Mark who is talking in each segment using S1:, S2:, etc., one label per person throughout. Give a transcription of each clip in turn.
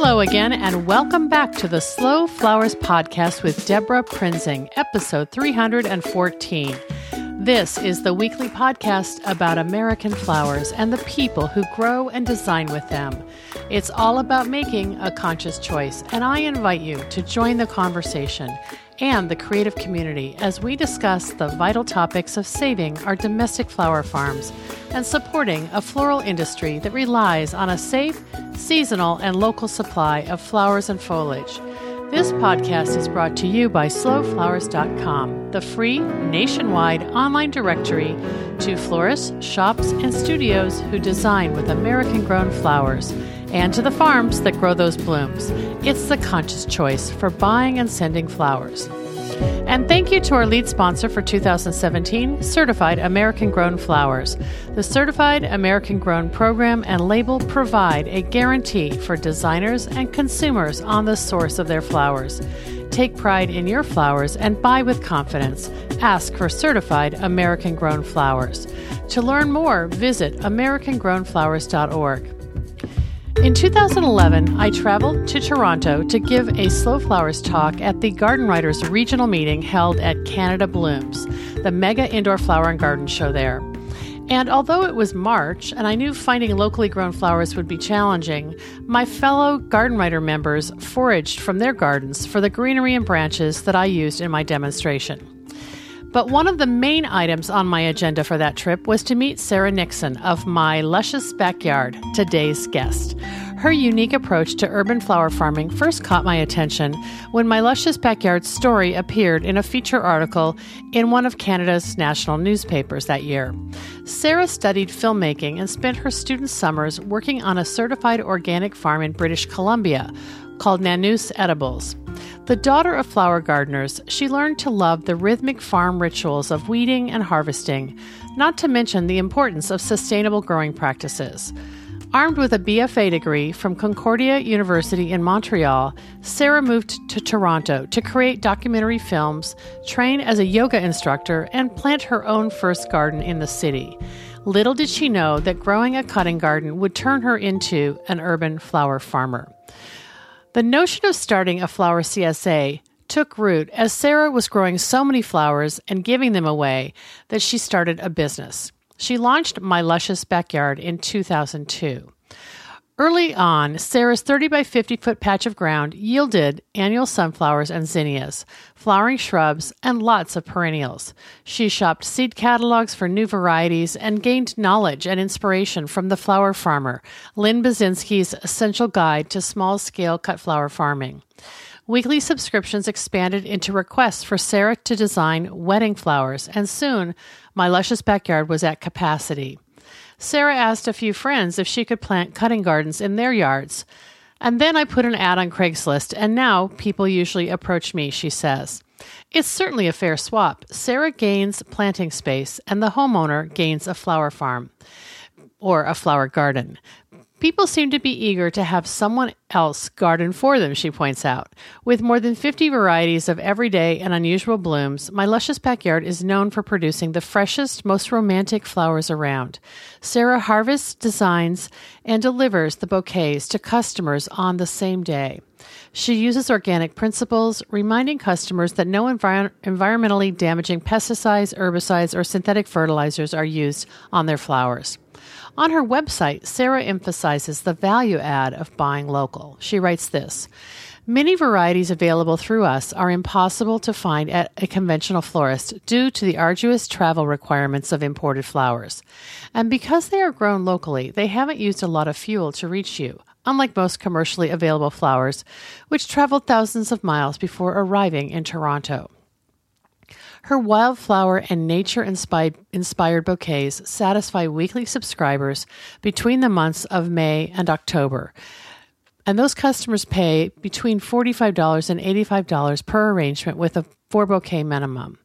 S1: Hello again, and welcome back to the Slow Flowers Podcast with Debra Prinzing, episode 314. This is the weekly podcast about American flowers and the people who grow and design with them. It's all about making a conscious choice, and I invite you to join the conversation and the creative community as we discuss the vital topics of saving our domestic flower farms and supporting a floral industry that relies on a safe, seasonal, and local supply of flowers and foliage. This podcast is brought to you by slowflowers.com, the free nationwide online directory to florists, shops, and studios who design with American grown flowers, and to the farms that grow those blooms. It's the conscious choice for buying and sending flowers. And thank you to our lead sponsor for 2017, Certified American Grown Flowers. The Certified American Grown program and label provide a guarantee for designers and consumers on the source of their flowers. Take pride in your flowers and buy with confidence. Ask for Certified American Grown Flowers. To learn more, visit AmericanGrownFlowers.org. In 2011, I traveled to Toronto to give a Slow Flowers talk at the Garden Writers Regional Meeting held at Canada Blooms, the mega indoor flower and garden show there. And although it was March and I knew finding locally grown flowers would be challenging, my fellow garden writer members foraged from their gardens for the greenery and branches that I used in my demonstration. But one of the main items on my agenda for that trip was to meet Sarah Nixon of My Luscious Backyard, today's guest. Her unique approach to urban flower farming first caught my attention when My Luscious Backyard story appeared in a feature article in one of Canada's national newspapers that year. Sarah studied filmmaking and spent her student summers working on a certified organic farm in British Columbia called Nanoose Edibles. The daughter of flower gardeners, she learned to love the rhythmic farm rituals of weeding and harvesting, not to mention the importance of sustainable growing practices. Armed with a BFA degree from Concordia University in Montreal, Sarah moved to Toronto to create documentary films, train as a yoga instructor, and plant her own first garden in the city. Little did she know that growing a cutting garden would turn her into an urban flower farmer. The notion of starting a flower CSA took root as Sarah was growing so many flowers and giving them away that she started a business. She launched My Luscious Backyard in 2002. Early on, Sarah's 30 by 50 foot patch of ground yielded annual sunflowers and zinnias, flowering shrubs, and lots of perennials. She shopped seed catalogs for new varieties and gained knowledge and inspiration from the flower farmer, Lynn Byczynski's Essential Guide to Small Scale Cut Flower Farming. Weekly subscriptions expanded into requests for Sarah to design wedding flowers, and soon my luscious backyard was at capacity. Sarah asked a few friends if she could plant cutting gardens in their yards. And then I put an ad on Craigslist, and now people usually approach me, she says. It's certainly a fair swap. Sarah gains planting space, and the homeowner gains a flower farm or a flower garden. People seem to be eager to have someone else garden for them, she points out. With more than 50 varieties of everyday and unusual blooms, my luscious backyard is known for producing the freshest, most romantic flowers around. Sarah harvests, designs, and delivers the bouquets to customers on the same day. She uses organic principles, reminding customers that no envir- environmentally damaging pesticides, herbicides, or synthetic fertilizers are used on their flowers. On her website, Sarah emphasizes the value add of buying local. She writes this Many varieties available through us are impossible to find at a conventional florist due to the arduous travel requirements of imported flowers. And because they are grown locally, they haven't used a lot of fuel to reach you, unlike most commercially available flowers, which traveled thousands of miles before arriving in Toronto. Her wildflower and nature inspired bouquets satisfy weekly subscribers between the months of May and October. And those customers pay between $45 and $85 per arrangement with a four bouquet minimum.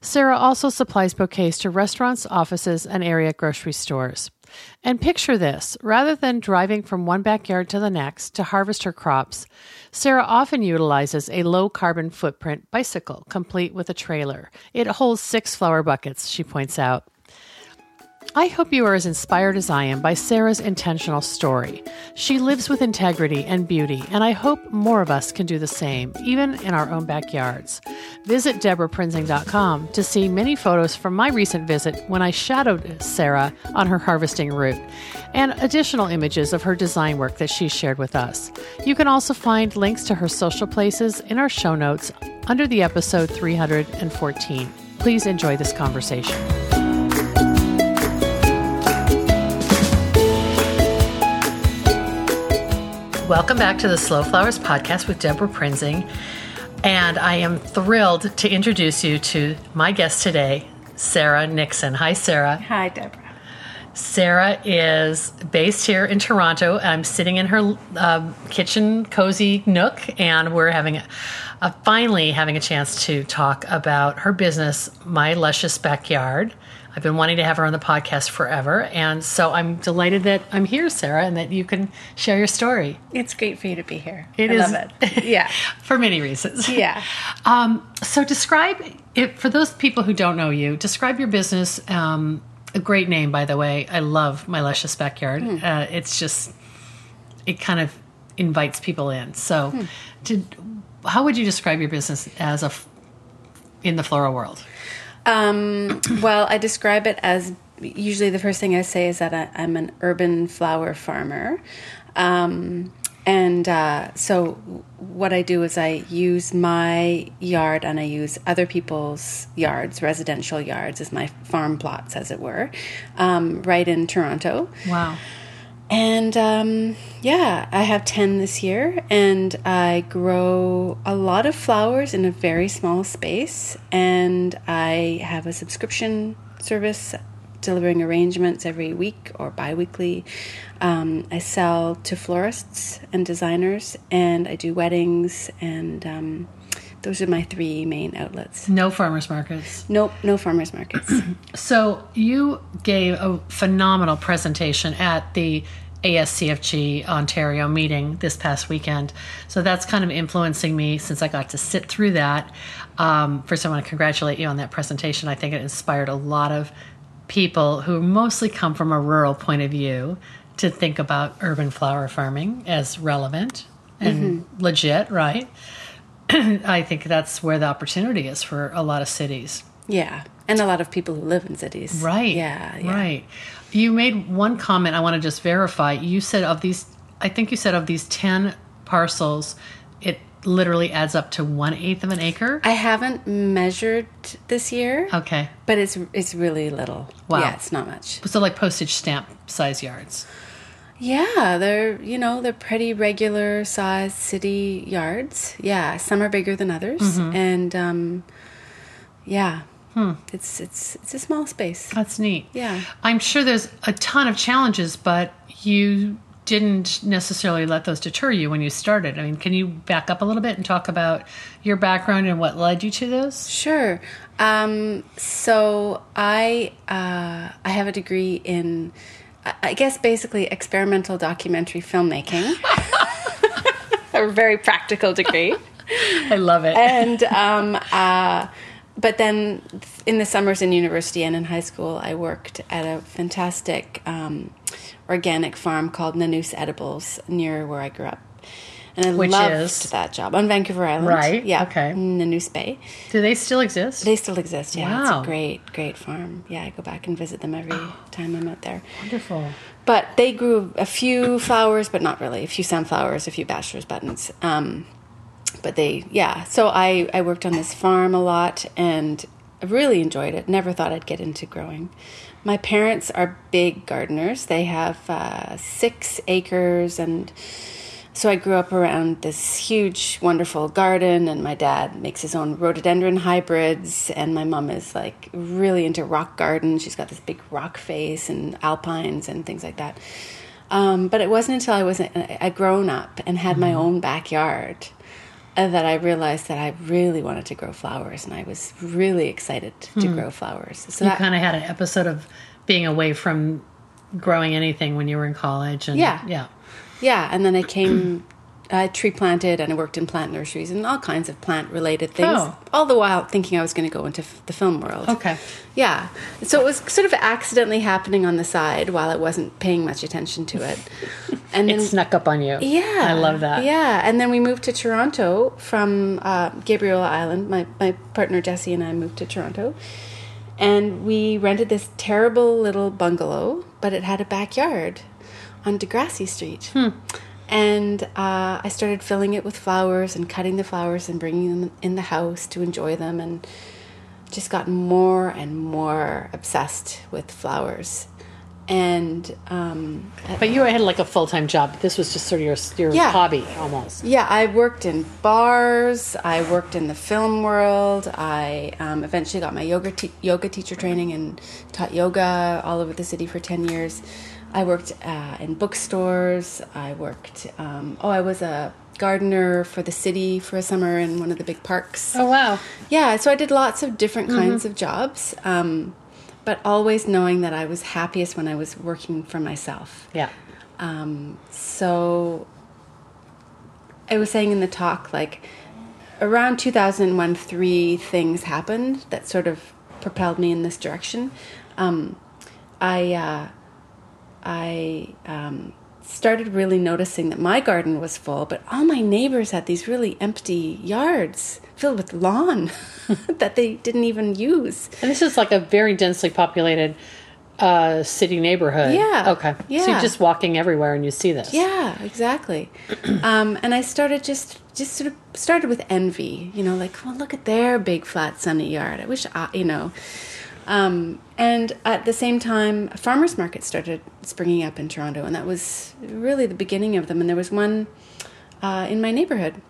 S1: Sarah also supplies bouquets to restaurants, offices, and area grocery stores. And picture this rather than driving from one backyard to the next to harvest her crops, Sarah often utilizes a low carbon footprint bicycle complete with a trailer. It holds six flower buckets, she points out. I hope you are as inspired as I am by Sarah's intentional story. She lives with integrity and beauty, and I hope more of us can do the same, even in our own backyards. Visit DebraPrinzing.com to see many photos from my recent visit when I shadowed Sarah on her harvesting route, and additional images of her design work that she shared with us. You can also find links to her social places in our show notes under the episode 314. Please enjoy this conversation. Welcome back to the Slow Flowers podcast with Debra Prinzing. And I am thrilled to introduce you to my guest today, Sarah Nixon. Hi, Sarah.
S2: Hi, Debra.
S1: Sarah is based here in Toronto. I'm sitting in her uh, kitchen cozy nook, and we're having a, a, finally having a chance to talk about her business, My Luscious Backyard. I've been wanting to have her on the podcast forever. And so I'm delighted that I'm here, Sarah, and that you can share your story.
S2: It's great for you to be here.
S1: It
S2: I
S1: is,
S2: love it. Yeah.
S1: for many reasons.
S2: Yeah.
S1: Um, so describe it for those people who don't know you, describe your business. Um, a great name, by the way. I love My Luscious Backyard.
S2: Mm.
S1: Uh, it's just, it kind of invites people in. So,
S2: Mm.
S1: to, how would you describe your business as a in the floral world?
S2: Um, well, I describe it as usually the first thing I say is that I, I'm an urban flower farmer. Um, and uh, so, what I do is I use my yard and I use other people's yards, residential yards, as my farm plots, as it were, um, right in Toronto.
S1: Wow.
S2: And um, yeah, I have 10 this year, and I grow a lot of flowers in a very small space. And I have a subscription service delivering arrangements every week or bi weekly. Um, I sell to florists and designers, and I do weddings, and um, those are my three main outlets.
S1: No farmers markets.
S2: Nope, no farmers markets.
S1: So you gave a phenomenal presentation at the ASCFG Ontario meeting this past weekend. So that's kind of influencing me since I got to sit through that. Um, first, I want to congratulate you on that presentation. I think it inspired a lot of people who mostly come from a rural point of view to think about urban flower farming as relevant and legit, right? I think that's where the opportunity is for a lot of cities.
S2: yeah, and a lot of people who live in cities.
S1: Right.
S2: Yeah, yeah.
S1: Right. You made one comment I want to just verify. You said of these, I think you said of these 10 parcels, it literally adds up to one eighth of an acre.
S2: I haven't measured this year,
S1: Okay.
S2: but it's it's really little.
S1: Wow.
S2: Yeah, it's not much.
S1: So like postage stamp size yards.
S2: Yeah, they're you know they're pretty regular sized city yards. Yeah, some are bigger than others,
S1: Mm-hmm.
S2: and um, yeah,
S1: Hmm.
S2: it's it's it's a small space.
S1: That's neat.
S2: Yeah.
S1: I'm sure there's a ton of challenges, but you didn't necessarily let those deter you when you started. I mean, can you back up a little bit and talk about your background and what led you to this?
S2: Sure. Um, so I uh, I have a degree in, I- guess basically experimental documentary filmmaking. a very practical degree.
S1: I love it.
S2: and um, uh, but then in the summers in university and in high school, I worked at a fantastic um, organic farm called Nanoose Edibles near where I grew up. And I
S1: Which
S2: loved
S1: is?
S2: that job on Vancouver Island.
S1: Right,
S2: Yeah.
S1: okay.
S2: Nanoose Bay.
S1: Do they still exist?
S2: They still exist. Yeah.
S1: Wow.
S2: It's a great, great farm. Yeah. I go back and visit them every time I'm out there.
S1: Wonderful.
S2: But they grew a few flowers, but not really. A few sunflowers, a few bachelor's buttons. Um, but they, yeah. So I, I worked on this farm a lot and I really enjoyed it. Never thought I'd get into growing. My parents are big gardeners. They have uh, six acres and so I grew up around this huge, wonderful garden, and my dad makes his own rhododendron hybrids, and my mom is like really into rock gardens. She's got this big rock face and alpines and things like that. Um, but it wasn't until I was a, a grown up and had my own backyard uh, that I realized that I really wanted to grow flowers, and I was really excited to grow flowers. So
S1: You kind of had an episode of being away from growing anything when you were in college, and
S2: Yeah.
S1: yeah,
S2: Yeah, and then I came I tree planted and I worked in plant nurseries and all kinds of plant related things.
S1: Oh.
S2: All the while thinking I was going to go into f- the film world.
S1: Okay.
S2: Yeah. So it was sort of accidentally happening on the side while I wasn't paying much attention to it. And
S1: It snuck up on you.
S2: yeah,
S1: I love that.
S2: Yeah, and then we moved to Toronto from uh, Gabriola Island. My my partner Jesse and I moved to Toronto, and we rented this terrible little bungalow, but it had a backyard on Degrassi Street.
S1: Hmm.
S2: And uh, I started filling it with flowers and cutting the flowers and bringing them in the house to enjoy them, and just got more and more obsessed with flowers. And um,
S1: But you had like a full time job. This was just sort of your your
S2: Yeah.
S1: hobby almost.
S2: Yeah, I worked in bars. I worked in the film world. I um, eventually got my yoga te- yoga teacher training and taught yoga all over the city for ten years. I worked uh, in bookstores. I worked. Um, oh, I was a gardener for the city for a summer in one of the big parks.
S1: Oh wow.
S2: Yeah, so I did lots of different kinds of jobs, um, but always knowing that I was happiest when I was working for myself.
S1: Yeah.
S2: Um, so I was saying in the talk, like around 2001, three things happened that sort of propelled me in this direction. Um, I uh, I um, started really noticing that my garden was full, but all my neighbors had these really empty yards filled with lawn that they didn't even use.
S1: And this is like a very densely populated uh, city neighborhood.
S2: Yeah.
S1: Okay.
S2: Yeah.
S1: So you're just walking everywhere and you see this.
S2: Yeah, exactly. um, and I started just just sort of started with envy, you know, like, well, look at their big flat sunny yard. I wish I, you know. Um, and at the same time, a farmers market started springing up in Toronto, and that was really the beginning of them. And there was one uh, in my neighborhood,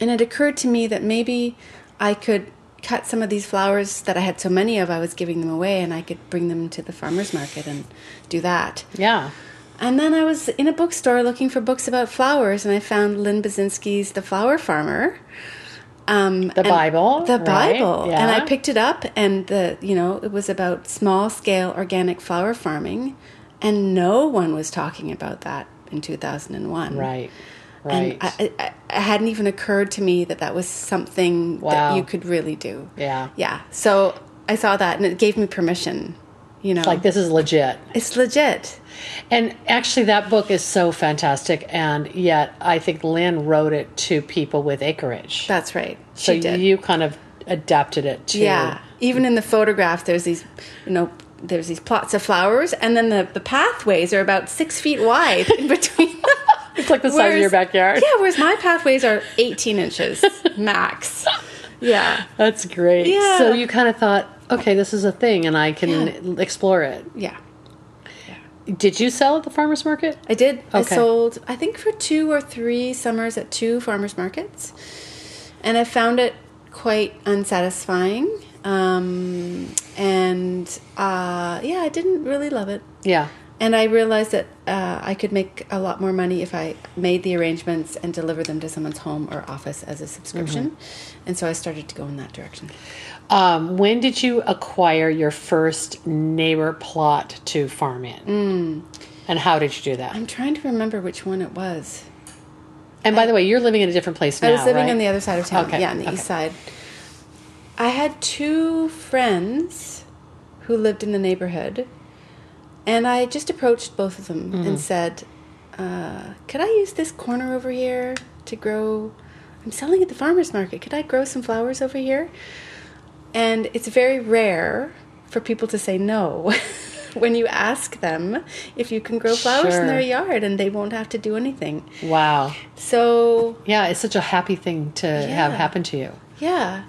S2: and it occurred to me that maybe I could cut some of these flowers that I had so many of. I was giving them away, and I could bring them to the farmers market and do that.
S1: Yeah.
S2: And then I was in a bookstore looking for books about flowers, and I found Lynn Byczynski's The Flower Farmer. Um,
S1: The Bible,
S2: The
S1: right?
S2: Bible. And I picked it up, and the you know it was about small scale organic flower farming, and no one was talking about that in two thousand and one.
S1: Right.
S2: And
S1: Right.
S2: I, I, it hadn't even occurred to me that that was something
S1: Wow.
S2: that you could really do.
S1: yeah.
S2: Yeah. So I saw that, and it gave me permission. You know,
S1: Like this is legit.
S2: it's legit.
S1: And actually, that book is so fantastic. And yet, I think Lynn wrote it to people with acreage.
S2: That's right.
S1: so you kind of adapted it to.
S2: Yeah. Even in the photograph, there's these, you know, there's these plots of flowers, and then the, the pathways are about six feet wide in between.
S1: It's like the size of your backyard.
S2: Yeah, whereas my pathways are 18 inches max. Yeah.
S1: That's great.
S2: Yeah.
S1: So you kind of thought, okay, this is a thing and I can
S2: Yeah.
S1: explore it.
S2: Yeah.
S1: Did you sell at the farmer's market?
S2: I did. I sold, I think, for two or three summers at two farmers markets, and I found it quite unsatisfying. Um, and uh, yeah, I didn't really love it.
S1: Yeah.
S2: And I realized that uh, I could make a lot more money if I made the arrangements and delivered them to someone's home or office as a subscription. And so I started to go in that direction.
S1: Um, when did you acquire your first neighbor plot to farm in? And how did you do that?
S2: I'm trying to remember which one it was.
S1: And by the way, you're living in a different place now.
S2: I was living
S1: right?
S2: on the other side of town.
S1: Okay,
S2: Yeah, on the
S1: okay.
S2: east side. I had two friends who lived in the neighborhood, and I just approached both of them
S1: Mm-hmm.
S2: and said, uh, "Could I use this corner over here to grow? I'm selling at the farmers market. Could I grow some flowers over here?" And it's very rare for people to say no when you ask them if you can grow flowers
S1: Sure.
S2: in their yard, and they won't have to do anything.
S1: Wow.
S2: So
S1: Yeah, it's such a happy thing to have happen to you.
S2: Yeah.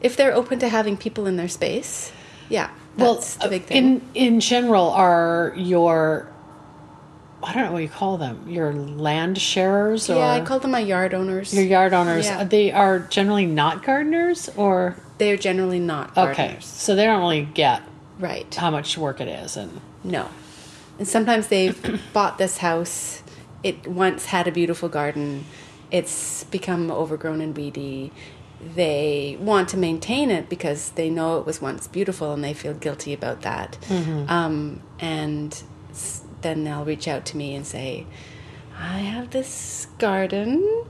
S2: If they're open to having people in their space. Yeah.
S1: Well,
S2: That's the big
S1: uh,
S2: thing.
S1: in in general, are your I don't know what you call them, your land sharers or
S2: yeah, I call them my yard owners.
S1: your yard owners.
S2: Yeah.
S1: They are generally not gardeners, or
S2: They're generally not
S1: okay,
S2: gardeners.
S1: so they don't really get
S2: Right.
S1: how much work it is, and
S2: No. And sometimes they've bought this house. It once had a beautiful garden. It's become overgrown and weedy. They want to maintain it because they know it was once beautiful and they feel guilty about that. Um, and s- then they'll reach out to me and say, I have this garden,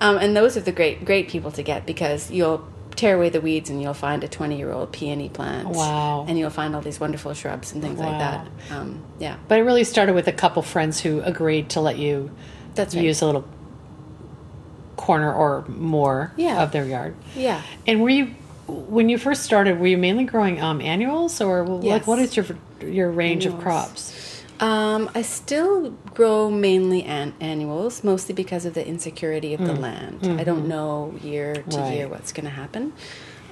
S2: um, and those are the great great people to get because you'll tear away the weeds and you'll find a 20 year old peony plant.
S1: Wow.
S2: And you'll find all these wonderful shrubs and things like that. Um, yeah,
S1: But it really started with a couple friends who agreed to let you
S2: that's right.
S1: use a little corner or more
S2: Yeah.
S1: of their yard.
S2: Yeah.
S1: And were you, when you first started, were you mainly growing um, annuals or like what is your your range of crops?
S2: Um, I still grow mainly an- annuals, mostly because of the insecurity of the land. I don't know year to
S1: Mm. Mm-hmm. Right.
S2: year what's going to happen.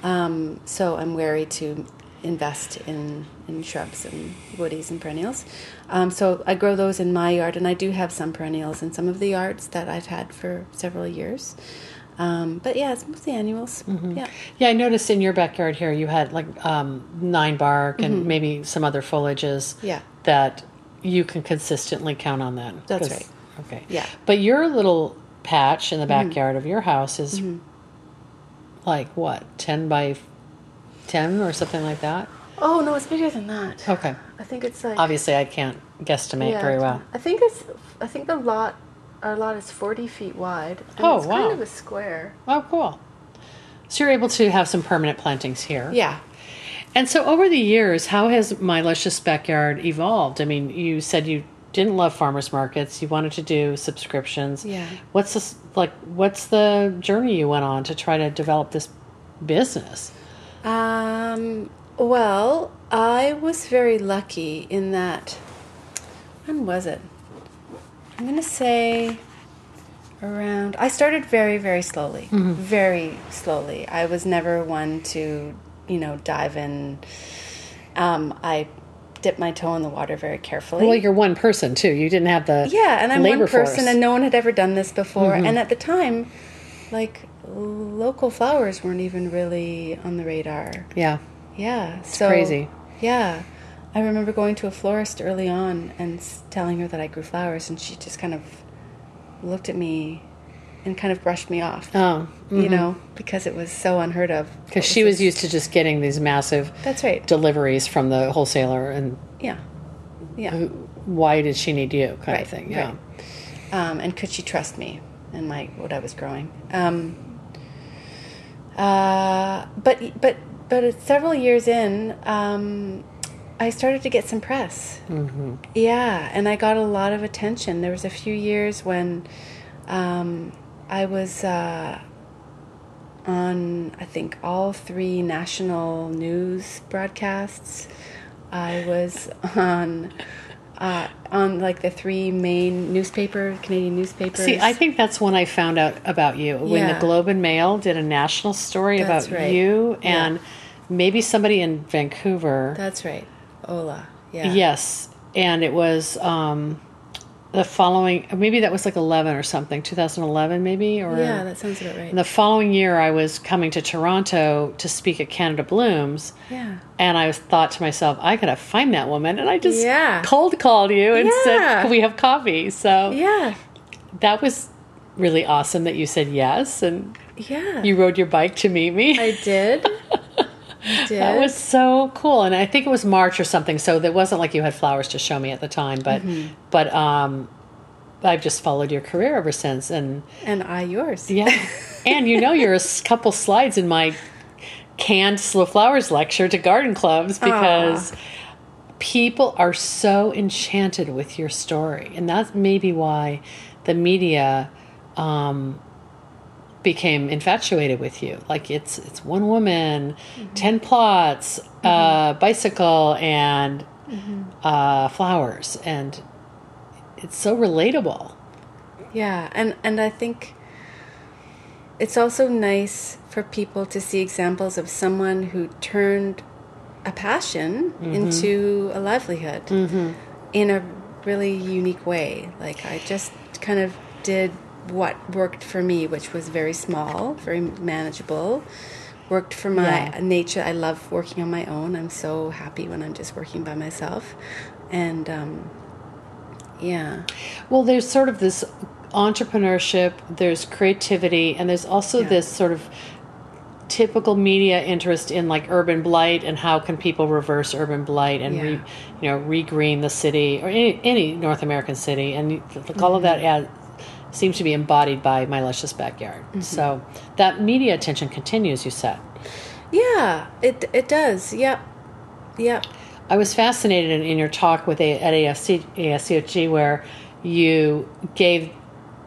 S2: Um, so I'm wary to invest in, in shrubs and woodies and perennials. Um, so I grow those in my yard, and I do have some perennials in some of the yards that I've had for several years. Um, but yeah, it's mostly annuals.
S1: Mm-hmm.
S2: Yeah.
S1: Yeah, I noticed in your backyard here you had like um, nine bark and maybe some other foliages.
S2: Mm-hmm. Yeah.
S1: That you can consistently count on that.
S2: That's right.
S1: Okay.
S2: Yeah. Mm-hmm.
S1: But your little patch in the backyard of your house is like what, 10 by 10 or something like that?
S2: Oh, no, it's bigger than that.
S1: Okay.
S2: I think it's like.
S1: Obviously, I can't guesstimate very well.
S2: I think it's. I think the lot, our lot is forty feet wide. And
S1: Oh,
S2: it's
S1: wow.
S2: kind of a square.
S1: Oh, cool. So you're able to have some permanent plantings here.
S2: Yeah.
S1: And so over the years, how has My Luscious Backyard evolved? I mean, you said you didn't love farmers markets. You wanted to do subscriptions.
S2: Yeah.
S1: What's this like? What's the journey you went on to try to develop this business?
S2: Um. Well, I was very lucky in that. When was it? I'm gonna say around. I started very, very slowly. Very slowly. I was never one to, you know, dive in. Um, I dip my toe in the water very carefully.
S1: Well, you're one person too. You didn't have the
S2: Yeah, and I'm one person,
S1: force. Mm-hmm.
S2: and no one had ever done this before. And at the time, like local flowers weren't even really on the radar.
S1: yeah,
S2: Yeah, so
S1: crazy.
S2: Yeah, I remember going to a florist early on and telling her that I grew flowers, and she just kind of looked at me and kind of brushed me off.
S1: oh,
S2: You know, because it was so unheard of.
S1: because she was used to just getting these massive
S2: That's right.
S1: deliveries from the wholesaler, and
S2: Yeah, yeah.
S1: why did she need you, kind
S2: right,
S1: of thing. Yeah.
S2: right. Um, and could she trust me and my what I was growing? Um, uh, but but but several years in, um, I started to get some press. Mm-hmm. Yeah, and I got a lot of attention. There was a few years when um, I was. Uh, on I think all three national news broadcasts. I was on uh, on like the three main newspaper Canadian newspapers.
S1: See, I think that's when I found out about you when the Globe and Mail did a national story
S2: That's
S1: about
S2: right.
S1: you
S2: Yeah.
S1: and maybe somebody in Vancouver.
S2: that's right. Ola. Yeah.
S1: Yes, and it was um, the following. Maybe that was like eleven or something, two thousand eleven, maybe or
S2: Yeah, that sounds about right.
S1: And the following year, I was coming to Toronto to speak at Canada Blooms.
S2: Yeah.
S1: And I thought to myself, I gotta find that woman, and I just
S2: Yeah.
S1: cold called you and said,
S2: Yeah.
S1: "Can we have coffee?" So
S2: Yeah.
S1: that was really awesome that you said yes, and
S2: Yeah.
S1: you rode your bike to meet me.
S2: I did.
S1: That was so cool, and I think it was March or something. So it wasn't like you had flowers to show me at the time, but
S2: Mm-hmm.
S1: but um, I've just followed your career ever since, and
S2: and I yours.
S1: yeah, and you know you're a couple slides in my canned slow flowers lecture to garden clubs because people are so enchanted with your story, and that's maybe why the media um, became infatuated with you. Like it's it's one woman, mm-hmm. ten plots, mm-hmm. uh, bicycle, and mm-hmm. uh, flowers, and it's so relatable.
S2: Yeah, and and I think it's also nice for people to see examples of someone who turned a passion into a livelihood in a really unique way. Like I just kind of did what worked for me, which was very small, very manageable. Worked for my
S1: Yeah.
S2: nature. I love working on my own. I'm so happy when I'm just working by myself, and um, yeah.
S1: Well, there's sort of this entrepreneurship, there's creativity, and there's also
S2: Yeah.
S1: this sort of typical media interest in like urban blight and how can people reverse urban blight and re,
S2: Yeah.
S1: you know regreen the city or any, any North American city and like all of that
S2: Mm-hmm.
S1: ad, seems to be embodied by my luscious backyard. Mm-hmm. So that media attention continues. You said.
S2: Yeah, it it does. Yep. Yep.
S1: I was fascinated in, in your talk with a, at AFC, ASCHG where you gave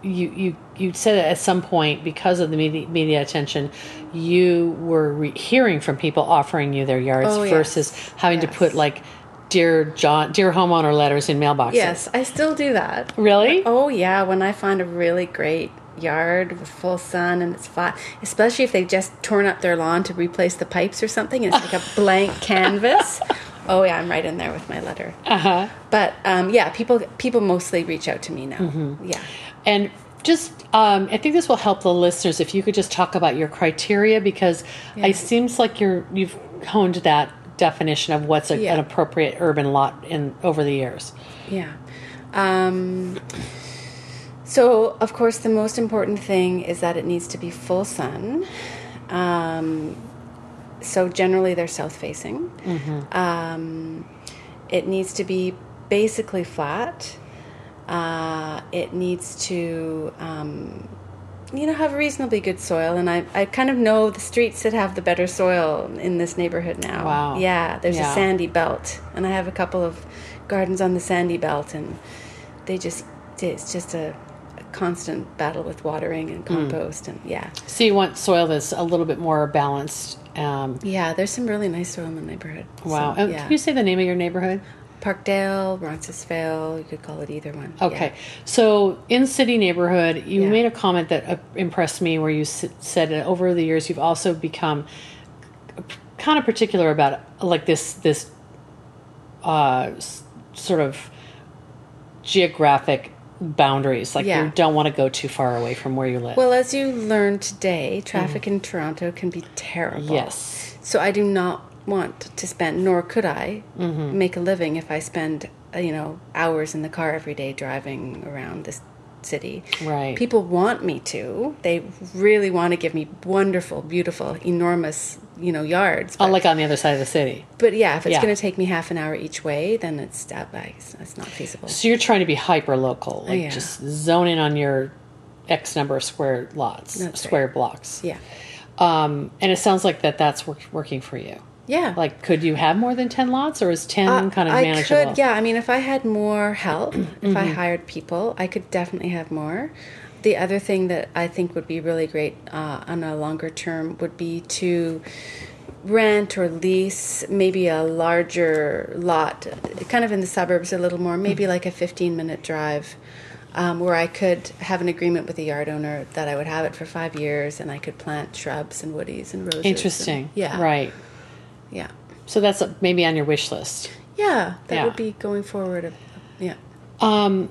S1: you you you said that at some point because of the media, media attention you were re- hearing from people offering you their yards
S2: Oh, yes.
S1: versus having to put like dear John dear homeowner letters in mailboxes.
S2: Yes, I still do that.
S1: Really?
S2: Oh yeah, when I find a really great yard with full sun and it's flat, especially if they just torn up their lawn to replace the pipes or something, and it's like a blank canvas. Oh yeah, I'm right in there with my letter.
S1: Uh-huh.
S2: But um, yeah, people people mostly reach out to me now.
S1: Mm-hmm.
S2: Yeah.
S1: And just, um, I think this will help the listeners if you could just talk about your criteria because
S2: Yeah.
S1: it seems like you're you've honed that definition of what's a,
S2: Yeah.
S1: an appropriate urban lot in over the years.
S2: Yeah. Um, so, of course, the most important thing is that it needs to be full sun. Um, so, generally, they're south facing. Um, it needs to be basically flat. Uh, it needs to, um, you know, have reasonably good soil. And I, I kind of know the streets that have the better soil in this neighborhood now.
S1: Wow.
S2: Yeah, there's
S1: Yeah.
S2: a sandy belt. And I have a couple of gardens on the sandy belt. And they just, it's just a, a constant battle with watering and
S1: Hmm.
S2: compost. And yeah.
S1: So you want soil that's a little bit more balanced. Um,
S2: Yeah, there's some really nice soil in the neighborhood.
S1: wow.
S2: So, yeah.
S1: Can you say the name of your neighborhood?
S2: Parkdale, Roncesvalles, you could call it either one.
S1: Okay.
S2: Yeah.
S1: So in city neighborhood, you
S2: Yeah.
S1: made a comment that uh, impressed me where you s- said that over the years you've also become kind of particular about like this this uh, s- sort of geographic boundaries. Like
S2: Yeah.
S1: you don't want to go too far away from where you live.
S2: Well, as you learned today, traffic in Toronto can be terrible.
S1: Yes.
S2: So I do not want to spend, nor could I,
S1: Mm-hmm.
S2: make a living if I spend, uh, you know, hours in the car every day driving around this city.
S1: Right.
S2: People want me to. They really want to give me wonderful, beautiful, enormous, you know, yards.
S1: Oh, like on the other side of the city.
S2: but yeah, if it's
S1: Yeah.
S2: going to take me half an hour each way, then it's it's, not feasible.
S1: So you're trying to be hyper local, like
S2: Yeah.
S1: just zone in on your X number of square lots,
S2: That's
S1: square blocks.
S2: Yeah.
S1: Um, and it sounds like that that's work, working for you.
S2: Yeah.
S1: Like, could you have more than 10 lots or is 10
S2: Uh,
S1: kind of
S2: I
S1: manageable?
S2: could, yeah. I mean, if I had more help, if
S1: Mm-hmm.
S2: I hired people, I could definitely have more. The other thing that I think would be really great uh, on a longer term would be to rent or lease maybe a larger lot, kind of in the suburbs a little more,
S1: Mm-hmm.
S2: maybe like a 15 minute drive. Um, where I could have an agreement with the yard owner that I would have it for five years and I could plant shrubs and woodies and roses. and-
S1: Interesting.
S2: yeah.
S1: Right.
S2: Yeah.
S1: So that's maybe on your wish list.
S2: Yeah. That
S1: Yeah.
S2: would be going forward. Yeah.
S1: Um,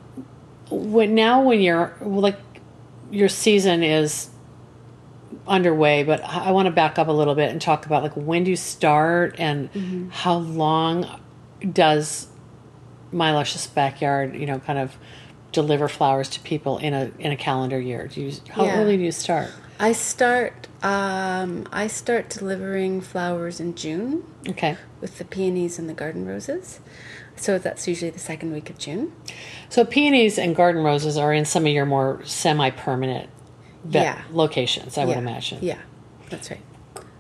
S1: when now when you're well, like your season is underway, but I want to back up a little bit and talk about like when do you start and
S2: Mm-hmm.
S1: how long does my luscious backyard, you know, kind of deliver flowers to people in a in a calendar year? Do you how
S2: Yeah.
S1: early do you start?
S2: I start um, I start delivering flowers in June
S1: Okay.
S2: with the peonies and the garden roses. So that's usually the second week of June.
S1: So peonies and garden roses are in some of your more semi-permanent ve-
S2: Yeah.
S1: locations, I would imagine.
S2: Yeah, that's right.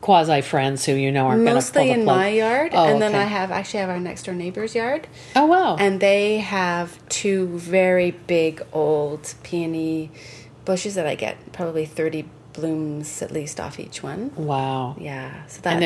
S1: Quasi friends who you know aren't
S2: Mostly
S1: the
S2: in my yard,
S1: Oh,
S2: and then. I have actually have our next door neighbor's yard,
S1: Oh wow!
S2: and they have two very big old peony bushes that I get probably thirty blooms at least off each one.
S1: wow.
S2: Yeah, so that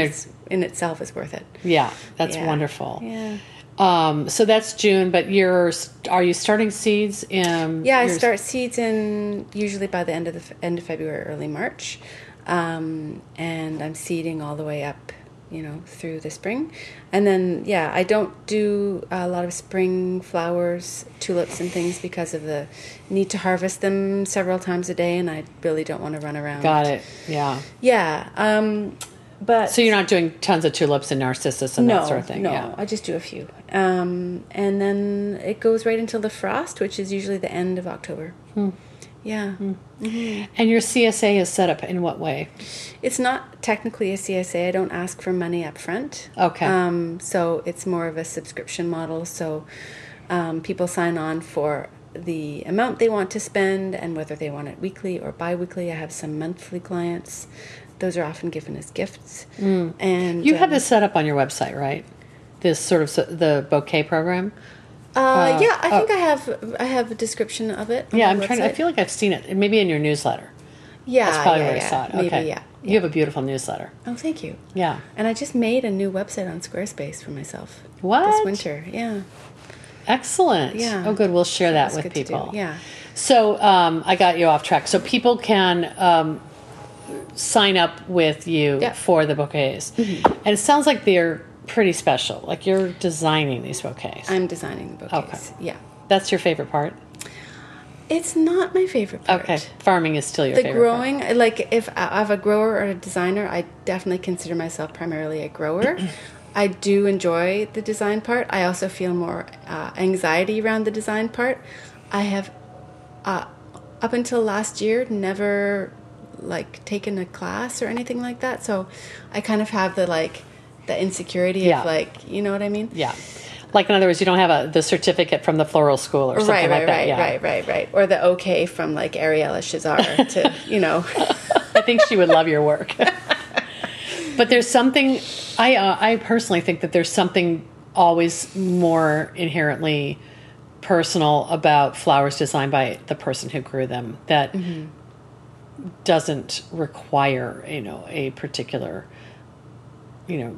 S2: in itself is worth it.
S1: Yeah, that's
S2: Yeah.
S1: wonderful.
S2: Yeah.
S1: Um, so that's June, but you're are you starting seeds? In,
S2: Yeah, I start seeds in usually by the end of the end of February, early March, um, and I'm seeding all the way up, you know, through the spring, and then yeah, I don't do a lot of spring flowers, tulips and things because of the need to harvest them several times a day, and I really don't want to run around.
S1: Got it. Yeah.
S2: Yeah, um, but
S1: So you're not doing tons of tulips and narcissus and
S2: no,
S1: that sort of thing.
S2: no,
S1: Yeah.
S2: I just do a few, um, and then it goes right until the frost, which is usually the end of October.
S1: Hmm.
S2: Yeah.
S1: And your CSA is set up in what way?
S2: It's not technically a CSA. I don't ask for money up front.
S1: Okay.
S2: Um, so it's more of a subscription model. So um, people sign on for the amount they want to spend and whether they want it weekly or bi-weekly. I have some monthly clients. Those are often given as gifts. And
S1: Mm. You have
S2: um,
S1: this set up on your website, right? This sort of s- the bouquet program.
S2: Uh, yeah, I think I have. I have a description of it.
S1: Yeah, I'm trying. To,
S2: I
S1: feel like I've seen it. Maybe in your newsletter.
S2: Yeah,
S1: That's probably
S2: yeah,
S1: where
S2: yeah.
S1: I saw it.
S2: Maybe,
S1: okay.
S2: yeah.
S1: You have a beautiful newsletter.
S2: Oh, thank you.
S1: Yeah.
S2: And I just made a new website on Squarespace for myself.
S1: What?
S2: This winter. Yeah.
S1: Excellent.
S2: Yeah.
S1: Oh, good. We'll share that with
S2: good to do.
S1: people.
S2: Yeah.
S1: So um, I got you off track. So people can um, sign up with you
S2: Yeah.
S1: for the bouquets, and it sounds like they're pretty special. Like you're designing these bouquets.
S2: I'm designing the bouquets. Yeah.
S1: That's your favorite part.
S2: It's not my favorite part.
S1: Okay, farming is still your
S2: The
S1: favorite.
S2: The growing, like if I have a grower or a designer, I definitely consider myself primarily a grower. I do enjoy the design part. I also feel more uh, anxiety around the design part. I have, uh, up until last year, never like taken a class or anything like that. So I kind of have the like the insecurity
S1: Yeah.
S2: of like, you know what I mean?
S1: Yeah. Like in other words, you don't have a the certificate from the floral school or something
S2: right,
S1: like that.
S2: right,
S1: yeah.
S2: right, right, right. Or the okay from like Ariella Chezar to, you know.
S1: I think she would love your work. but there's something I uh, I personally think that there's something always more inherently personal about flowers designed by the person who grew them that doesn't require you know a particular you know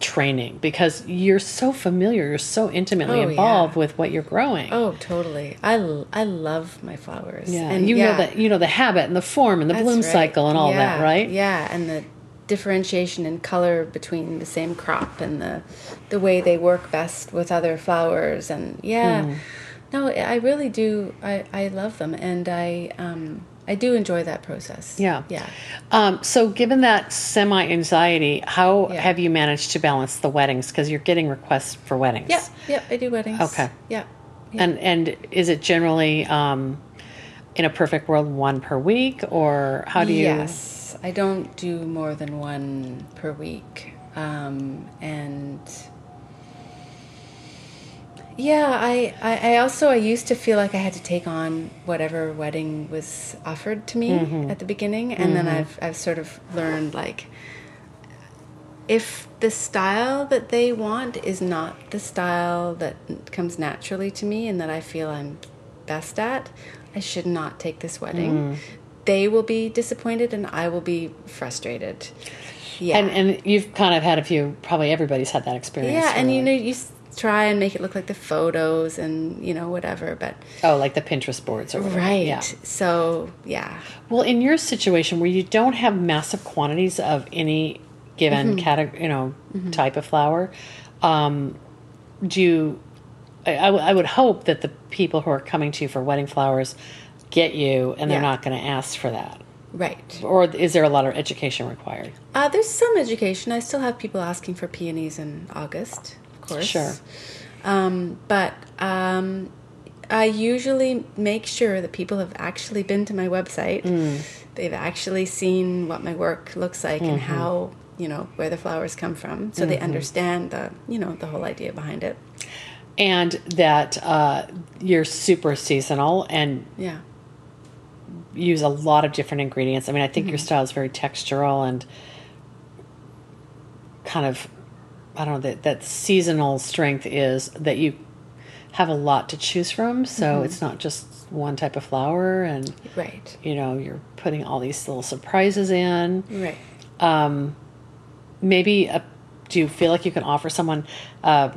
S1: training because you're so familiar you're so intimately
S2: Oh, yeah.
S1: involved with what you're growing
S2: Oh, totally. I, I love my flowers.
S1: yeah
S2: and
S1: you
S2: yeah,
S1: know that you know the habit and the form and the
S2: that's
S1: bloom
S2: right.
S1: cycle and all
S2: Yeah,
S1: that right
S2: Yeah, and the differentiation in color between the same crop and the the way they work best with other flowers and yeah.
S1: Hmm.
S2: No, I really do. I, I love them and I um I do enjoy that process.
S1: Yeah.
S2: Yeah.
S1: Um, so, given that semi anxiety, how
S2: Yeah.
S1: have you managed to balance the weddings? Because you're getting requests for weddings.
S2: Yeah. Yeah. I do weddings.
S1: Okay.
S2: Yeah. yeah.
S1: And and is it generally um, in a perfect world one per week, or how do you?
S2: Yes, I don't do more than one per week, um, and yeah, I, I, I also I used to feel like I had to take on whatever wedding was offered to me
S1: Mm-hmm.
S2: at the beginning, and then I've I've sort of learned like if the style that they want is not the style that comes naturally to me and that I feel I'm best at, I should not take this wedding.
S1: Mm.
S2: They will be disappointed and I will be frustrated. Yeah.
S1: And and you've kind of had a few. Probably everybody's had that experience.
S2: yeah, and you know, you try and make it look like the photos and, you know, whatever, but
S1: Oh, like the Pinterest boards or whatever.
S2: right.
S1: Yeah.
S2: So, yeah.
S1: Well, in your situation where you don't have massive quantities of any given
S2: Mm-hmm.
S1: category, you know, type of flower, um, do you? I, I w- I would hope that the people who are coming to you for wedding flowers get you, and they're
S2: Yeah.
S1: not going to ask for that.
S2: Right.
S1: Or is there a lot of education required?
S2: Uh, there's some education. I still have people asking for peonies in August, course.
S1: Sure.
S2: Um, but um, I usually make sure that people have actually been to my website.
S1: Mm.
S2: They've actually seen what my work looks like and
S1: Mm-hmm.
S2: how you know where the flowers come from, so they understand the you know the whole idea behind it.
S1: And that uh, you're super seasonal and
S2: Yeah.
S1: use a lot of different ingredients. I mean, I think your style is very textural and kind of, I don't know, that, that seasonal strength is that you have a lot to choose from. So it's not just one type of flower and,
S2: Right.
S1: you know, you're putting all these little surprises in.
S2: Right.
S1: Maybe, a, do you feel like you can offer someone uh,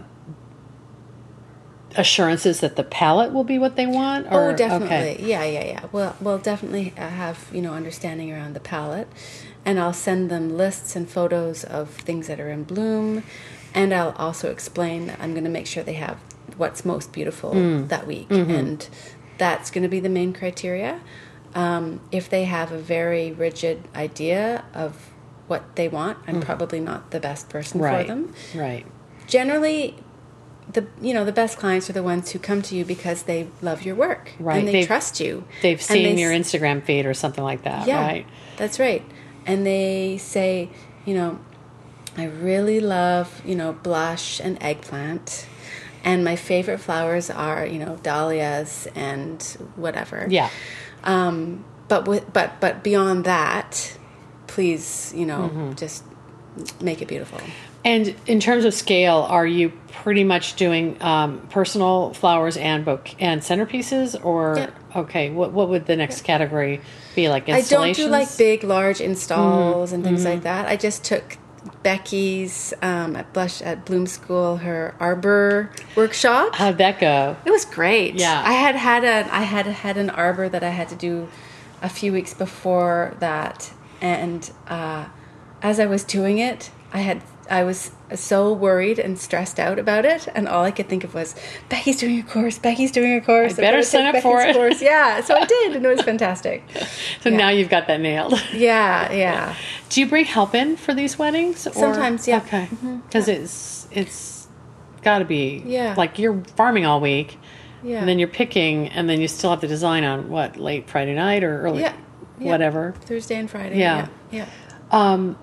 S1: assurances that the palette will be what they want?
S2: Oh, definitely.
S1: okay.
S2: Yeah, yeah, yeah. Well, we'll definitely uh, have you know understanding around the palette, and I'll send them lists and photos of things that are in bloom, and I'll also explain that I'm going to make sure they have what's most beautiful
S1: Mm.
S2: that week,
S1: Mm-hmm.
S2: and that's going to be the main criteria. Um, if they have a very rigid idea of what they want, I'm probably not the best person
S1: Mm. Right.
S2: for them
S1: Right.
S2: generally the you know the best clients are the ones who come to you because they love your work
S1: Right.
S2: and they
S1: They've-
S2: trust you
S1: They've seen
S2: they
S1: your Instagram feed or something like that,
S2: yeah
S1: right?
S2: that's right and they say you know i really love you know blush and eggplant And my favorite flowers are, you know, dahlias and whatever.
S1: Yeah.
S2: Um, but with, but but beyond that, please, you know,
S1: Mm-hmm.
S2: just make it beautiful.
S1: And in terms of scale, are you pretty much doing um, personal flowers and bouquet and centerpieces, or
S2: Yeah.
S1: okay, what what would the next category be like?
S2: I don't do like big, large installs
S1: Mm-hmm.
S2: and things like that. I just took Becky's um, at Blush at Bloom School her arbor workshop.
S1: How'd that go?
S2: It was great.
S1: Yeah.
S2: I had had a I had had an arbor that I had to do a few weeks before that, and uh, as I was doing it, I had I was so worried and stressed out about it, and all I could think of was Becky's doing a course. Becky's doing a course.
S1: I better
S2: better
S1: sign up for it.
S2: Course. Yeah, so I did, and it was fantastic.
S1: So
S2: Yeah.
S1: now you've got that nailed.
S2: Yeah, yeah.
S1: Do you bring help in for these weddings? Or?
S2: Sometimes, yeah. Mm-hmm.
S1: Okay, because it's it's got to be
S2: Yeah.
S1: Like you're farming all week,
S2: Yeah.
S1: and then you're picking, and then you still have to design on what late Friday night or early,
S2: Yeah, yeah.
S1: whatever.
S2: Thursday and Friday.
S1: Yeah.
S2: Yeah. yeah.
S1: Um,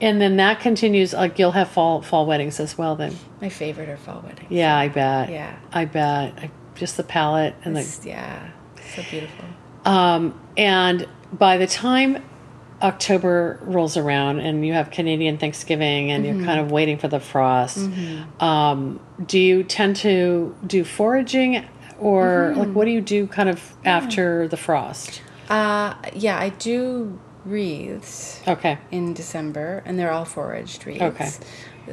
S1: and then that continues. Like you'll have fall fall weddings as well. Then,
S2: My favorite are fall weddings.
S1: yeah, I bet.
S2: Yeah.
S1: I bet. I, just the palette and the
S2: yeah. So beautiful.
S1: Um, and by the time October rolls around and you have Canadian Thanksgiving and you're kind of waiting for the frost, um, do you tend to do foraging or like what do you do kind of after the frost?
S2: Uh, yeah, I do wreaths
S1: Okay.
S2: in December, and they're all foraged wreaths.
S1: Okay.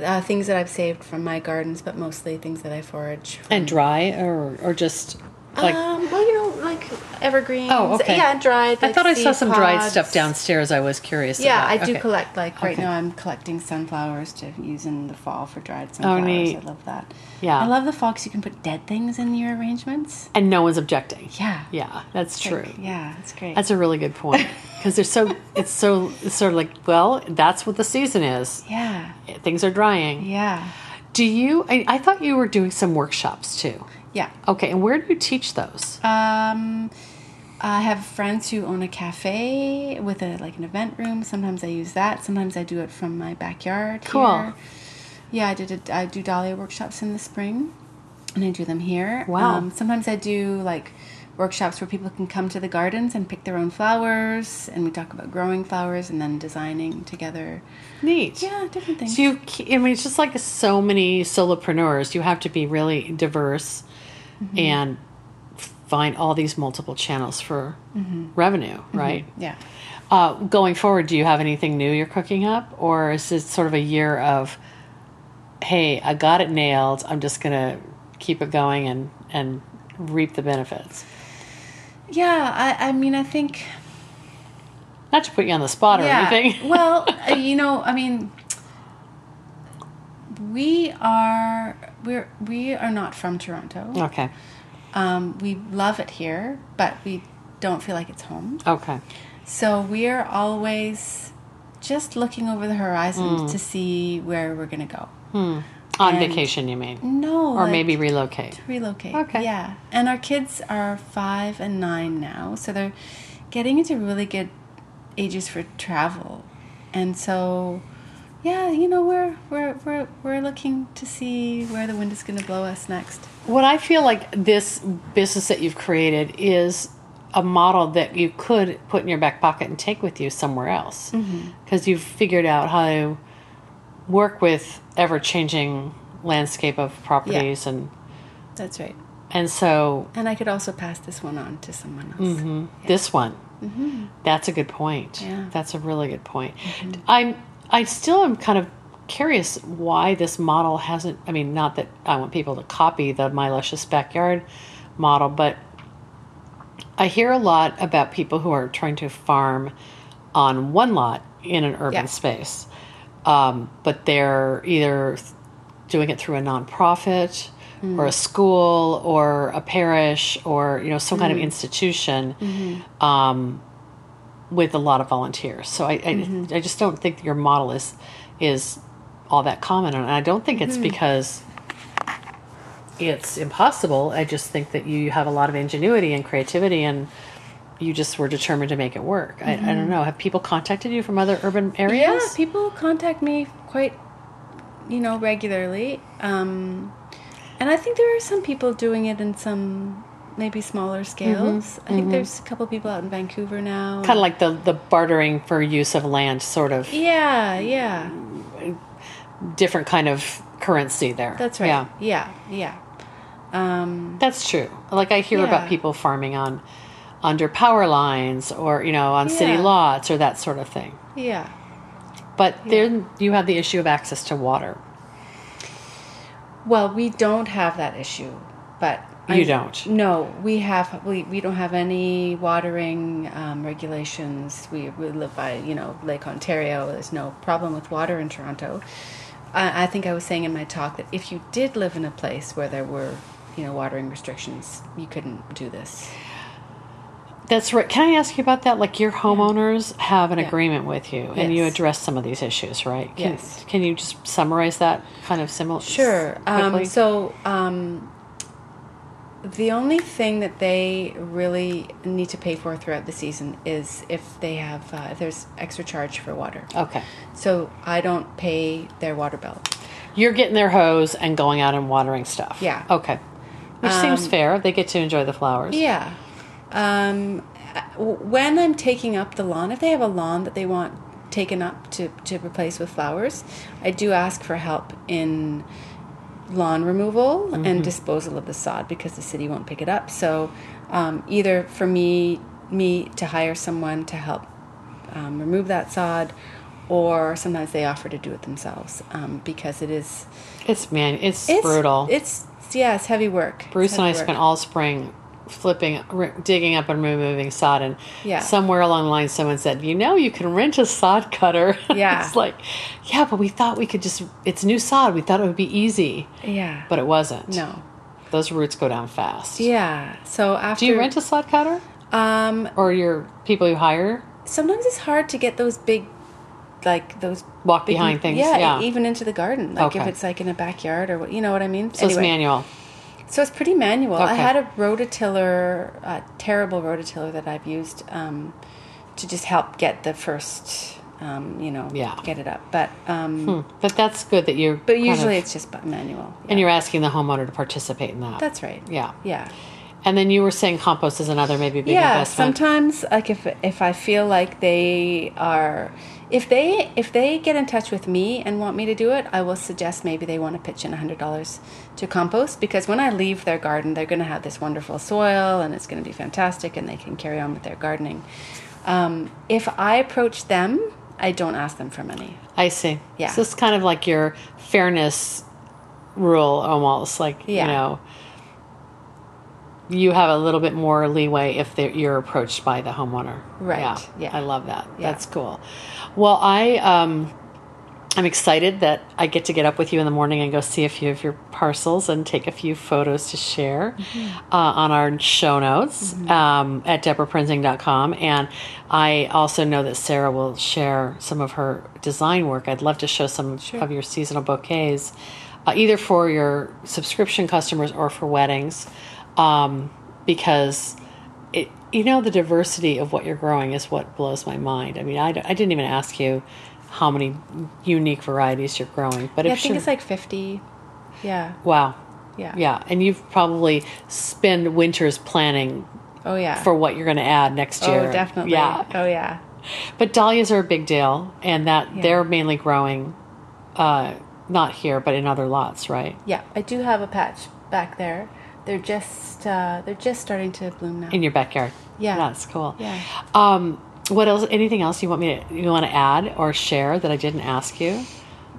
S2: Uh, things that I've saved from my gardens, but mostly things that I forage. From,
S1: And dry or, or just like.
S2: um, well, you know, like evergreens.
S1: Oh, okay.
S2: Yeah, dried.
S1: I thought I saw some dried stuff downstairs. I was curious.
S2: Yeah,
S1: about.
S2: I do
S1: Okay.
S2: collect. Like right
S1: Okay.
S2: now, I'm collecting sunflowers to use in the fall for dried sunflowers.
S1: neat.
S2: I love that.
S1: Yeah.
S2: I love the fall 'cause you can put dead things in your arrangements.
S1: And no one's objecting.
S2: Yeah,
S1: Yeah, that's true.
S2: Like, yeah, that's great.
S1: That's a really good point because they're so. It's so. It's sort of like, well, that's what the season is.
S2: yeah,
S1: Things are drying.
S2: yeah,
S1: Do you? I, I thought you were doing some workshops too.
S2: Yeah.
S1: Okay, and where do you teach those?
S2: Um, I have friends who own a cafe with a like an event room. Sometimes I use that. Sometimes I do it from my backyard.
S1: Cool.
S2: Here. Yeah, I did. A, I do dahlia workshops in the spring, and I do them here.
S1: Wow.
S2: Um, sometimes I do like workshops where people can come to the gardens and pick their own flowers, and we talk about growing flowers and then designing together.
S1: Neat.
S2: Yeah, different things.
S1: So you, I mean, it's just like so many solopreneurs. You have to be really diverse
S2: Mm-hmm.
S1: and find all these multiple channels for revenue, right?
S2: yeah.
S1: Uh, going forward, do you have anything new you're cooking up, or is it sort of a year of, hey, I got it nailed. I'm just gonna keep it going and and reap the benefits.
S2: Yeah, I, I mean, I think
S1: Not to put you on the spot or anything.
S2: well, uh, you know, I mean, we are we're we are not from Toronto.
S1: okay.
S2: Um, we love it here, but we don't feel like it's home.
S1: Okay.
S2: So we are always just looking over the horizon
S1: Hmm.
S2: to see where we're going to go.
S1: On
S2: And-
S1: vacation, you mean,
S2: No,
S1: or
S2: like,
S1: maybe relocate.
S2: relocate.
S1: Okay.
S2: Yeah. And our kids are five and nine now, so they're getting into really good ages for travel. And so yeah, you know, we're we're we're we're looking to see where the wind is gonna blow us next.
S1: What I feel like this business that you've created is a model that you could put in your back pocket and take with you somewhere else. Mm-hmm. Because you've figured out how to work with ever changing landscape of properties and
S2: That's right.
S1: and so
S2: And I could also pass this one on to someone else. Mm-hmm.
S1: this one. Mm-hmm. That's a good point.
S2: Yeah.
S1: that's a really good point. I'm i still am kind of curious why this model hasn't i mean not that i want people to copy the my luscious backyard model but i hear a lot about people who are trying to farm on one lot in an urban
S2: Yeah.
S1: space um, but they're either doing it through a nonprofit or a school or a parish or you know some kind of institution. Um, with a lot of volunteers. So I, I, mm-hmm. I just don't think your model is is all that common, and I don't think it's mm-hmm. because it's impossible. I just think that you have a lot of ingenuity and creativity and. You just were determined to make it work. I, I don't mm-hmm. know. Have people contacted you from other urban areas?
S2: Yeah, people contact me quite, you know, regularly. Um, And I think there are some people doing it in some maybe smaller scales. I think there's a couple people out in Vancouver now.
S1: Kind of like the the bartering for use of land, sort of
S2: yeah, yeah.
S1: different kind of currency there.
S2: That's right.
S1: Yeah,
S2: Yeah, yeah. Um,
S1: that's true. Like I hear about people farming on under power lines or you know on city lots or that sort of thing.
S2: yeah.
S1: But then you have the issue of access to water.
S2: Well, we don't have that issue, but
S1: You don't?
S2: No, we have. We, we don't have any watering um, regulations. We, we live by you know Lake Ontario. There's no problem with water in Toronto. I, I think I was saying in my talk that if you did live in a place where there were you know watering restrictions, you couldn't do this.
S1: That's right. Can I ask you about that? Like your homeowners have an
S2: Yeah.
S1: agreement with you, and you address some of these issues, right? Can,
S2: Yes.
S1: Can you just summarize that kind of similar?
S2: Sure. Um, so um, the only thing that they really need to pay for throughout the season is if they have uh, if there's extra charge for water.
S1: okay,
S2: So I don't pay their water bill.
S1: you're getting their hose and going out and watering stuff.
S2: Yeah.
S1: Okay. Which seems fair. They get to enjoy the flowers.
S2: Yeah. Um, when I'm taking up the lawn, if they have a lawn that they want taken up to, to replace with flowers, I do ask for help in lawn removal and disposal of the sod because the city won't pick it up. So um, either for me me to hire someone to help um, remove that sod, or sometimes they offer to do it themselves um, because it is
S1: It's man. It's,
S2: it's
S1: brutal.
S2: It's yeah, it's heavy work.
S1: Bruce and I
S2: work.
S1: spent all spring flipping, r- digging up and removing sod, and
S2: Yeah.
S1: somewhere along the line, someone said, "You know, you can rent a sod cutter."
S2: Yeah.
S1: it's like, yeah, but we thought we could just. It's new sod. We thought it would be easy,
S2: yeah,
S1: but it wasn't.
S2: no.
S1: those roots go down fast.
S2: Yeah. So after
S1: Do you rent a sod cutter,
S2: um
S1: or your people you hire
S2: sometimes it's hard to get those big like those
S1: walk
S2: big-
S1: behind things?
S2: Yeah,
S1: yeah.
S2: even into the garden. Like if it's like in a backyard or what you know what I mean?
S1: so it's manual.
S2: So it's pretty manual. I had a rototiller, a terrible rototiller that I've used um, to just help get the first, um, you know,
S1: Yeah.
S2: get it up. But um,
S1: Hmm. But that's good that you're.
S2: but usually
S1: of-
S2: it's just manual.
S1: and you're asking the homeowner to participate in that.
S2: That's right.
S1: yeah.
S2: Yeah.
S1: And then you were saying compost is another maybe big
S2: yeah
S1: investment.
S2: sometimes like if if i feel like they are if they if they get in touch with me and want me to do it i will suggest maybe they want to pitch in $100 to compost because when i leave their garden they're going to have this wonderful soil and it's going to be fantastic and they can carry on with their gardening um, if i approach them i don't ask them for money
S1: I see.
S2: Yeah.
S1: So it's kind of like your fairness rule almost. Like,
S2: Yeah.
S1: you know, you have a little bit more leeway if you're approached by the homeowner.
S2: Right.
S1: Yeah.
S2: Yeah.
S1: I love that.
S2: Yeah.
S1: That's cool. Well, I, um, I'm excited that I get to get up with you in the morning and go see a few of your parcels and take a few photos to share
S2: Mm-hmm.
S1: uh, on our show notes um, at debraprinzing.com. And I also know that Sarah will share some of her design work. I'd love to show some of your seasonal bouquets, uh, either for your subscription customers or for weddings, um, because it, you know, the diversity of what you're growing is what blows my mind. I mean, I, I didn't even ask you how many unique varieties you're growing, but
S2: yeah, i think it's like 50 yeah
S1: wow,
S2: yeah
S1: yeah, and you've probably spent winters planning
S2: oh yeah
S1: for what you're going to add next year.
S2: oh definitely
S1: yeah.
S2: oh yeah
S1: But dahlias are a big deal, and that
S2: Yeah.
S1: they're mainly growing, uh, not here, but in other lots, right?
S2: Yeah, I do have a patch back there. They're just uh, they're just starting to bloom now.
S1: In your backyard.
S2: Yeah.
S1: that's cool.
S2: Yeah.
S1: Um, what else? Anything else you want me to you want to add or share that I didn't ask you?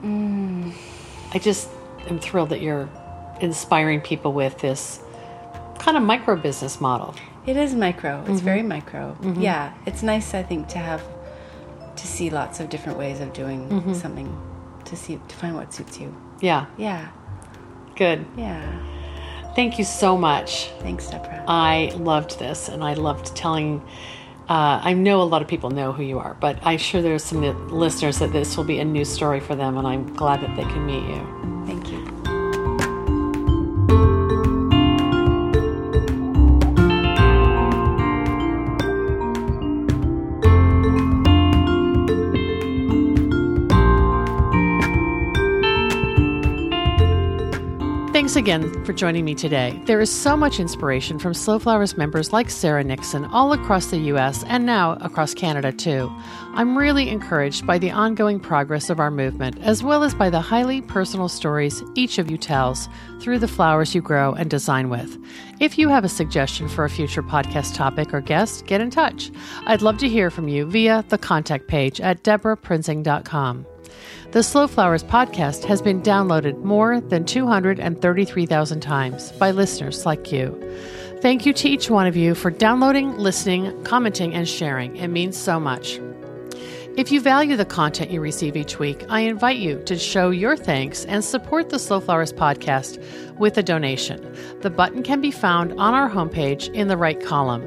S2: Mm.
S1: I just am thrilled that you're inspiring people with this kind of micro business model.
S2: It is micro.
S1: Mm-hmm.
S2: It's very micro. Yeah, it's nice. I think to have to see lots of different ways of doing
S1: Mm-hmm.
S2: something to see to find what suits you.
S1: Yeah,
S2: Yeah,
S1: good.
S2: yeah.
S1: Thank you so much.
S2: Thanks, Debra.
S1: I loved this, and I loved telling. Uh, I know a lot of people know who you are, but I'm sure there's some listeners that this will be a new story for them, and I'm glad that they can meet you. Again for joining me today. There is so much inspiration from Slow Flowers members like Sarah Nixon all across the U.S. and now across Canada, too. I'm really encouraged by the ongoing progress of our movement, as well as by the highly personal stories each of you tells through the flowers you grow and design with. If you have a suggestion for a future podcast topic or guest, get in touch. I'd love to hear from you via the contact page at debraprinzing.com. The Slow Flowers podcast has been downloaded more than 233,000 times by listeners like you. Thank you to each one of you for downloading, listening, commenting, and sharing. It means so much. If you value the content you receive each week, I invite you to show your thanks and support the Slow Flowers podcast with a donation. The button can be found on our homepage in the right column.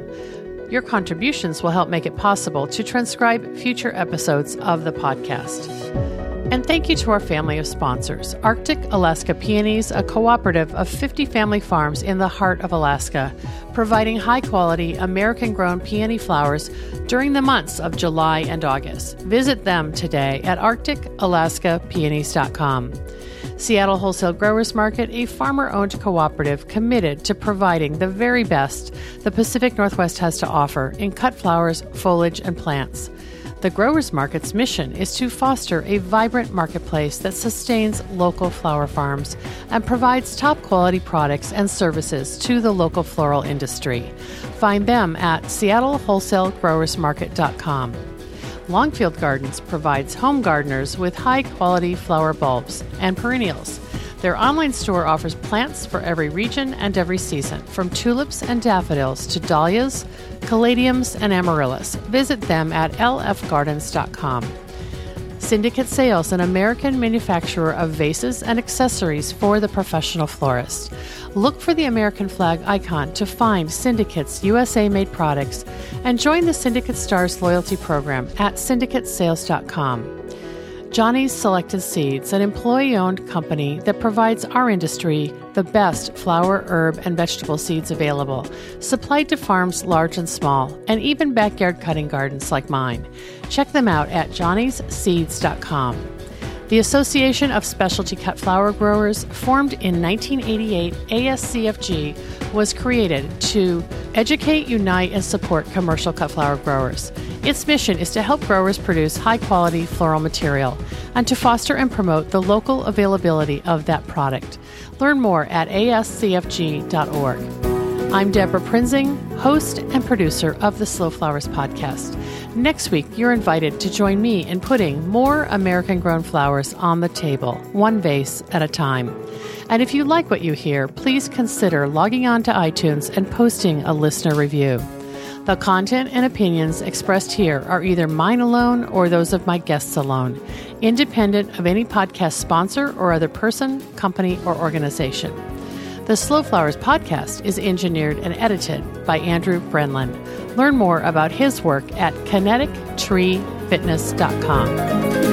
S1: Your contributions will help make it possible to transcribe future episodes of the podcast. And thank you to our family of sponsors Arctic Alaska Peonies, a cooperative of 50 family farms in the heart of Alaska, providing high quality American grown peony flowers during the months of July and August. Visit them today at arcticalaskapeonies.com. Seattle Wholesale Growers Market, a farmer owned cooperative committed to providing the very best the Pacific Northwest has to offer in cut flowers, foliage, and plants. The Growers Market's mission is to foster a vibrant marketplace that sustains local flower farms and provides top quality products and services to the local floral industry. Find them at seattlewholesalegrowersmarket.com. Longfield Gardens provides home gardeners with high quality flower bulbs and perennials. Their online store offers plants for every region and every season, from tulips and daffodils to dahlias, caladiums, and amaryllis. Visit them at lfgardens.com. Syndicate Sales, an American manufacturer of vases and accessories for the professional florist. Look for the American flag icon to find Syndicate's USA made products and join the Syndicate Stars loyalty program at syndicatesales.com. Johnny's Selected Seeds, an employee owned company that provides our industry the best flower, herb, and vegetable seeds available, supplied to farms large and small, and even backyard cutting gardens like mine. Check them out at johnnyseeds.com. The Association of Specialty Cut Flower Growers, formed in 1988, ASCFG, was created to educate, unite, and support commercial cut flower growers. Its mission is to help growers produce high quality floral material and to foster and promote the local availability of that product. Learn more at ascfg.org. I'm Debra Prinzing, host and producer of the Slow Flowers podcast. Next week, you're invited to join me in putting more American grown flowers on the table, one vase at a time. And if you like what you hear, please consider logging on to iTunes and posting a listener review. The content and opinions expressed here are either mine alone or those of my guests alone, independent of any podcast sponsor or other person, company, or organization. The Slow Flowers podcast is engineered and edited by Andrew Brenlin. Learn more about his work at kinetictreefitness.com.